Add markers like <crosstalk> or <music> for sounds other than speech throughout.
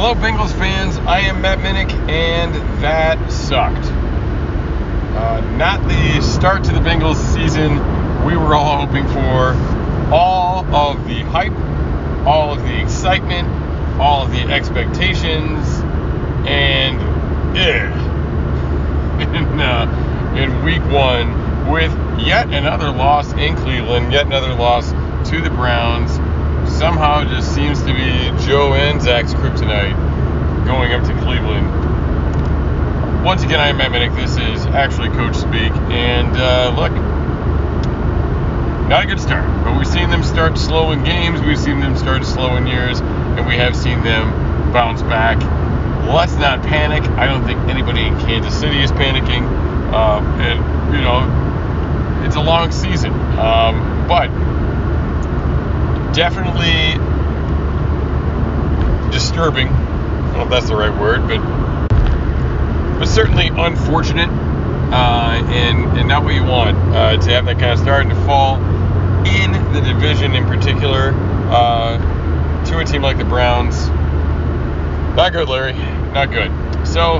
Hello, Bengals fans. I am Matt Minnick, and that sucked. Uh, not the start to the Bengals season we were all hoping for. All of the hype, all of the excitement, all of the expectations, and eh, <laughs> in, uh, in week one with yet another loss in Cleveland, yet another loss to the Browns. Somehow just seems to be Joe and Zac's kryptonite going up to Cleveland. Once again, I am Matt Minnick. This is actually Coach Speak. And uh, look, not a good start, but we've seen them start slow in games, we've seen them start slow in years, and we have seen them bounce back. Let's not panic. I don't think anybody in Kansas City is panicking. Um, and, you know, it's a long season. Um, but definitely disturbing. I don't know if that's the right word, but but certainly unfortunate uh, and and not what you want uh, to have that kind of start and to fall in the division in particular uh, to a team like the Browns. Not good, Larry. Not good. So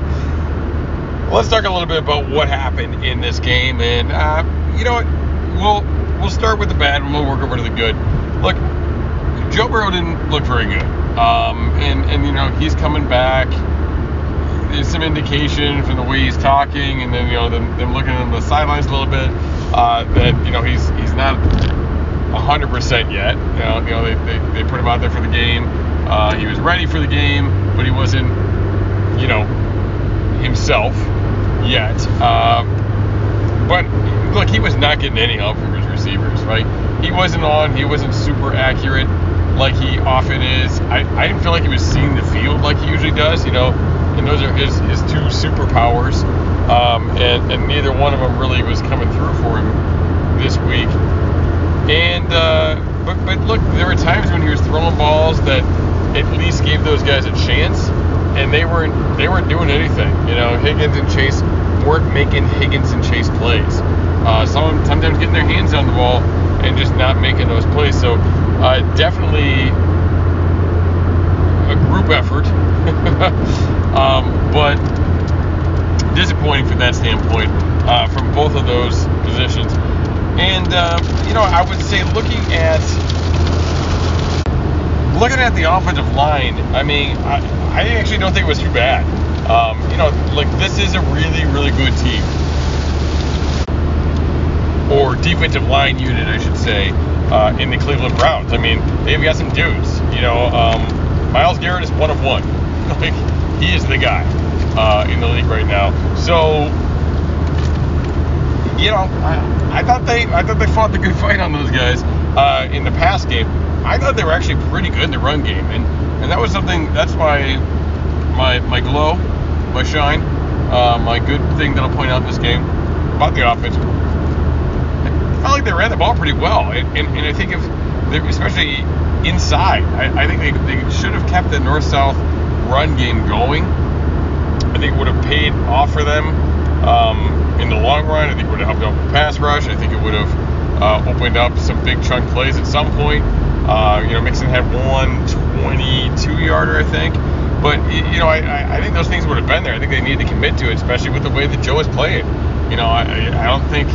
let's talk a little bit about what happened in this game, and uh, you know what? We'll we'll start with the bad, and we'll work over to the good. Look, Joe Burrow didn't look very good, um, and and you know he's coming back. There's some indication from the way he's talking, and then you know them, them looking on the sidelines a little bit uh, that you know he's he's not 100% yet. You know, you know they, they, they put him out there for the game. Uh, he was ready for the game, but he wasn't, you know, himself yet. Uh, but look, he was not getting any help from his receivers, right? He wasn't on. He wasn't super accurate like he often is. I, I didn't feel like he was seeing the field like he usually does, you know. And those are his, his two superpowers. Um, and, and neither one of them really was coming through for him this week. And uh, but but look, there were times when he was throwing balls that at least gave those guys a chance, and they weren't they weren't doing anything. You know, Higgins and Chase weren't making Higgins and Chase plays. Uh, some sometimes getting their hands on the ball and just not making those plays. So uh, definitely a group effort, <laughs> um, but disappointing from that standpoint uh, from both of those positions. And uh, you know, I would say looking at looking at the offensive line, I mean, I, I actually don't think it was too bad. Um, you know, like this is a really, really good team, or defensive line unit, I should say, uh, in the Cleveland Browns. I mean, they've got some dudes. You know, um, Myles Garrett is one of one. <laughs> like he is the guy uh, in the league right now. So, you know, I, I, thought they I thought they fought the good <laughs> fight on those guys uh, in the past game. I thought they were actually pretty good in the run game, and and that was something. That's why my my glow, my shine, uh, my good thing that I'll point out in this game about the offense. I felt like they ran the ball pretty well, and, and, and I think if especially inside, I, I think they, they should have kept the north-south run game going. I think it would have paid off for them um, in the long run. I think it would have helped out with pass rush. I think it would have uh, opened up some big chunk plays at some point. Uh, you know, Mixon had one 22 yarder, I think. But, you know, I, I think those things would have been there. I think they need to commit to it, especially with the way that Joe is playing. You know, I, I don't think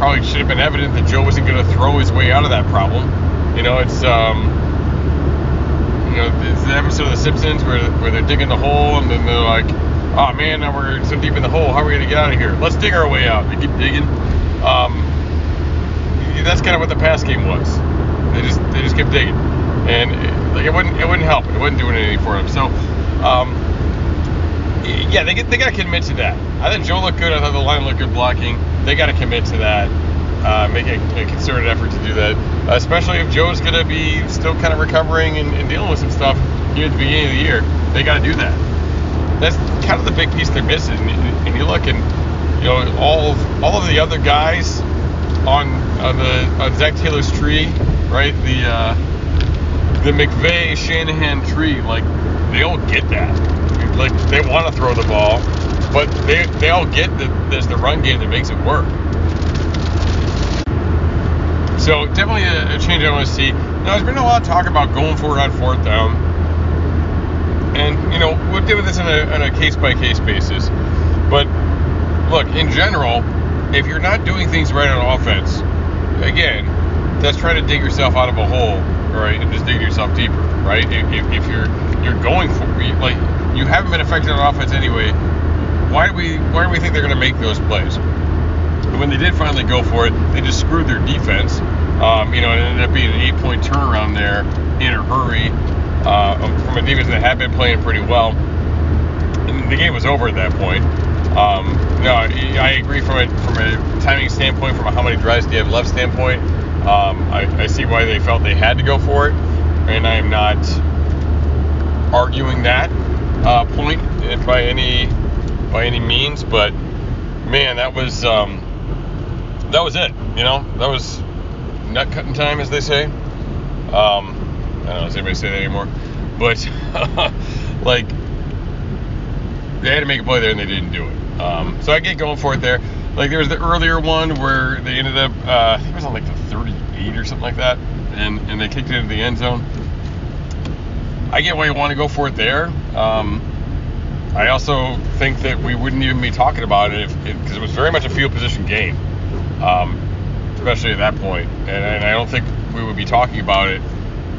probably should have been evident that Joe wasn't going to throw his way out of that problem. You know, it's um, you know, it's the episode of The Simpsons where where they're digging the hole and then they're like, oh man, now we're so deep in the hole. How are we going to get out of here? Let's dig our way out. They keep digging. Um, that's kind of what the pass game was. They just they just kept digging, and it, like it wouldn't it wouldn't help. It wasn't doing anything for them. So. Um, yeah, they get, they got to commit to that. I thought Joe looked good. I thought the line looked good blocking. They got to commit to that. uh, make a, a, concerted effort to do that, especially if Joe's going to be still kind of recovering and, and, dealing with some stuff here at the beginning of the year. They got to do that. That's kind of the big piece they're missing. And, you look and you know all of all of the other guys on on the on Zac Taylor's tree, right? The uh, the McVay Shanahan tree, like they all get that. Like they want to throw the ball, but they they all get that there's the run game that makes it work. So definitely a, a change I want to see. Now there's been a lot of talk about going for it on fourth down, and you know we'll deal with this on a, on a case by case basis. But look, in general, if you're not doing things right on offense, again, that's trying to dig yourself out of a hole, right, and just dig yourself deeper, right? If, if you're you're going for like you haven't been effective on offense anyway, why do we why do we think they're going to make those plays? And when they did finally go for it, they just screwed their defense. Um, you know, it ended up being an eight-point turnaround there in a hurry uh, from a defense that had been playing pretty well. And the game was over at that point. Um, no, I agree from a from a timing standpoint, from a how many drives do you have left standpoint. Um, I, I, see why they felt they had to go for it, and I am not arguing that uh, point by any by any means. But man, that was um, that was it. You know, that was nut cutting time, as they say. Um, I don't know, does anybody say that anymore? But <laughs> like, they had to make a play there, and they didn't do it. Um, so I get going for it there. Like there was the earlier one where they ended up, uh, I think it was on like the 38 or something like that, and and they kicked it into the end zone. I get why you want to go for it there. Um, I also think that we wouldn't even be talking about it because it, it, was very much a field position game, um, especially at that point. And, and, I don't think we would be talking about it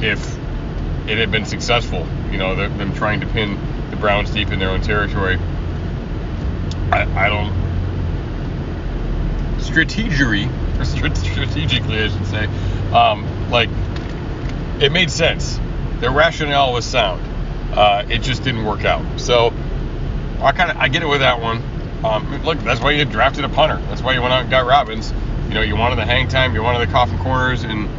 if it had been successful. You know, them trying to pin the Browns deep in their own territory. I, I don't strategery <laughs> strategically I should say um, like it made sense their rationale was sound uh, it just didn't work out so I kind of I get it with that one um, look that's why you drafted a punter that's why you went out and got Robbins you know you wanted the hang time you wanted the coffin corners and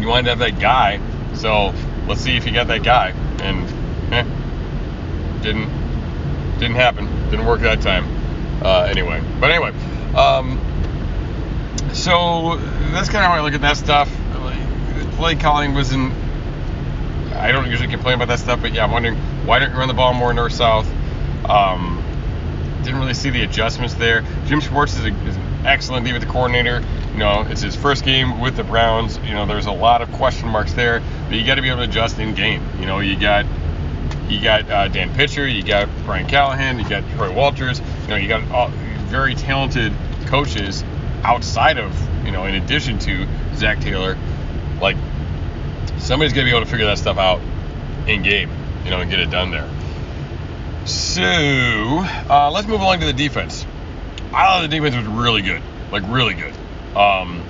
you wanted to have that guy so let's see if you got that guy and eh, didn't didn't happen. Didn't work that time. Uh, anyway, but anyway, um, so that's kind of how I look at that stuff. Play calling was not I don't usually complain about that stuff, but yeah, I'm wondering why don't you run the ball more north south? Um, didn't really see the adjustments there. Jim Schwartz is, a, is an excellent defensive coordinator. You know, it's his first game with the Browns. You know, there's a lot of question marks there, but you got to be able to adjust in game. You know, you got you got uh, Dan Pitcher, you got Brian Callahan, you got Troy Walters. You know, you got all, very talented coaches outside of, you know, in addition to Zac Taylor. Like, somebody's to be able to figure that stuff out in game, you know, and get it done there. So, uh, let's move along to the defense. I thought the defense was really good, like really good. Um,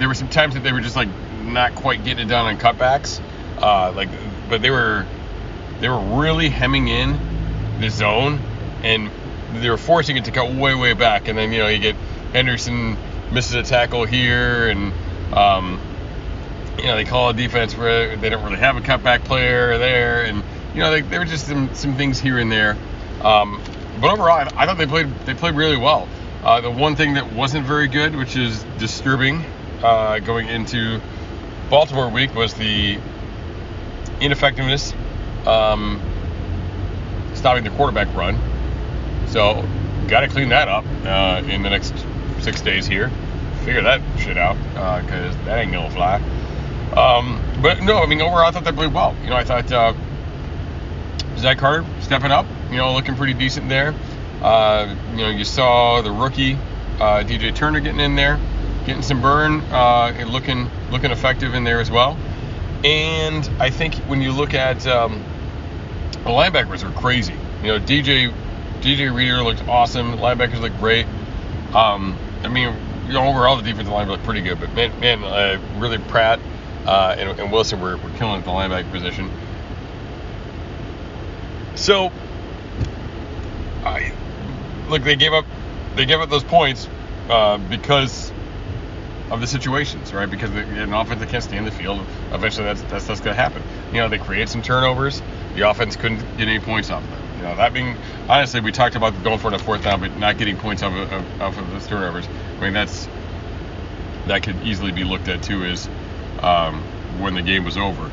there were some times that they were just like not quite getting it done on cutbacks. Uh, like but they were they were really hemming in the zone and they were forcing it to cut way way back and then you know you get Henderson misses a tackle here and um, you know they call a defense where they don't really have a cutback player there and you know they, there were just some, some things here and there um, but overall I, I, thought they played they played really well uh, the one thing that wasn't very good which is disturbing uh, going into Baltimore week was the ineffectiveness, um, stopping the quarterback run. So, got to clean that up uh, in the next six days here. Figure that shit out because uh, that ain't gonna fly. Um, but no, I mean overall, I thought they played well. You know, I thought uh, Zach Carter stepping up. You know, looking pretty decent there. Uh, you know, you saw the rookie uh, DJ Turner getting in there, getting some burn, uh, and looking looking effective in there as well. And I think when you look at um, the linebackers are crazy. You know, DJ DJ Reader looked awesome. linebackers look great. Um, I mean, you know, overall the defensive line looked pretty good, but man, man uh, really Pratt uh, and, and, Wilson were, were killing at the linebacker position. So, I look, they gave up they gave up those points, uh, because of the situations, right? Because the, an offense that can't stay in the field, eventually that's that's, that's going to happen. You know, they created some turnovers. The offense couldn't get any points off of them. You know, that being honestly, we talked about going for on fourth down, but not getting points off of, of, off of those turnovers. I mean, that's that could easily be looked at too as um, when the game was over.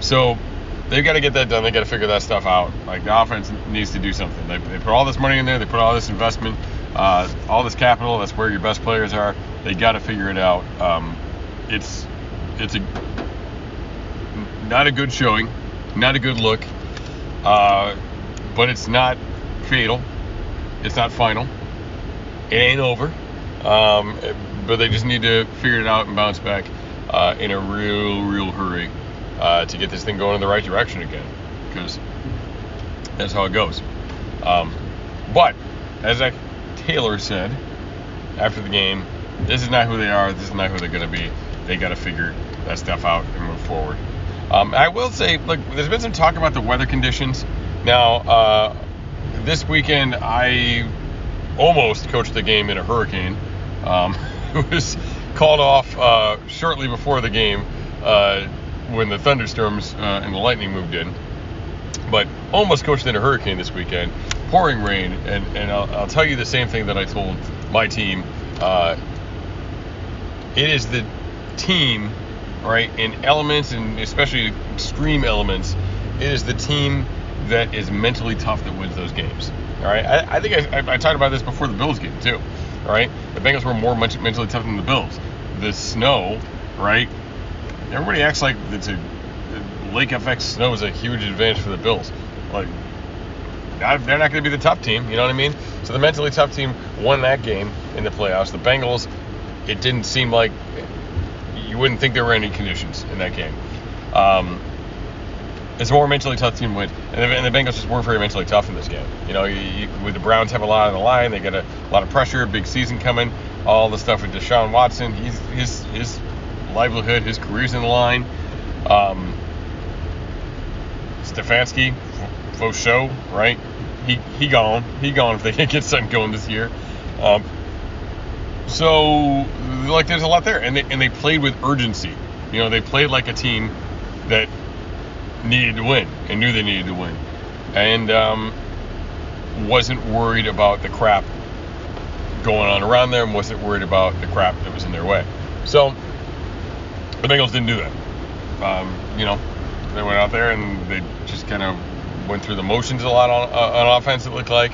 So they've got to get that done. They got to figure that stuff out. Like the offense needs to do something. They, they put all this money in there. They put all this investment, uh, all this capital. That's where your best players are. They got to figure it out. Um, it's it's a not a good showing, not a good look, uh, but it's not fatal. It's not final. It ain't over. Um, but they just need to figure it out and bounce back uh, in a real, real hurry uh, to get this thing going in the right direction again. Because that's how it goes. Um, but as Zac Taylor said after the game, this is not who they are. This is not who they're going to be. They got to figure that stuff out and move forward. Um, I will say, look, there's been some talk about the weather conditions. Now, uh, this weekend, I almost coached the game in a hurricane. Um, <laughs> it was called off uh, shortly before the game uh, when the thunderstorms uh, and the lightning moved in. But almost coached in a hurricane this weekend, pouring rain, and, and I'll, I'll tell you the same thing that I told my team. Uh, it is the team, right, in elements and especially extreme elements, it is the team that is mentally tough that wins those games. All right, I, I think I, I, I, talked about this before the Bills game too. All right, the Bengals were more mentally tough than the Bills. The snow, right? Everybody acts like it's a lake effect snow is a huge advantage for the Bills. Like they're not going to be the tough team. You know what I mean? So the mentally tough team won that game in the playoffs. The Bengals, it didn't seem like you wouldn't think there were any conditions in that game. Um, it's a more mentally tough team win, and the, Bengals just weren't very mentally tough in this game. You know, you, you, with the Browns have a lot on the line, they get a, a, lot of pressure, big season coming, all the stuff with Deshaun Watson, he's, his his livelihood, his career's in the line. Um, Stefanski, faux show, right? He he gone, he gone if they can't get something going this year. Um, so like there's a lot there, and they and they played with urgency. You know, they played like a team that needed to win and knew they needed to win, and um, wasn't worried about the crap going on around them. Wasn't worried about the crap that was in their way. So the Bengals didn't do that. Um, you know, they went out there and they just kind of went through the motions a lot on, uh, on offense. It looked like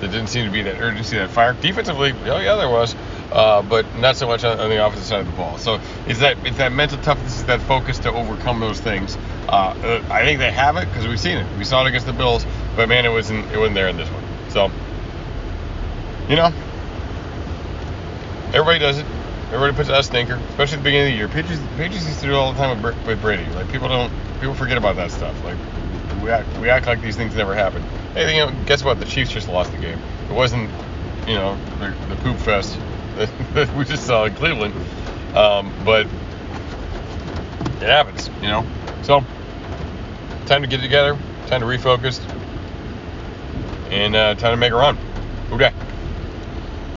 there didn't seem to be that urgency, that fire. Defensively, oh yeah, there was. Uh, but not so much on, on, the offensive side of the ball. So it's that it's that mental toughness, it's that focus to overcome those things. Uh, uh I think they have it because we've seen it. We saw it against the Bills, but man, it wasn't it wasn't there in this one. So you know, everybody does it. Everybody puts a stinker, especially at the beginning of the year. Patriots, Patriots used to do it all the time with, with Brady. Like people don't people forget about that stuff. Like we act we act like these things never happened. Hey, you know, guess what? The Chiefs just lost the game. It wasn't you know the, the poop fest <laughs> that we just saw in Cleveland. Um, but it happens, you know. So time to get together, time to refocus, and uh, time to make a run. Okay.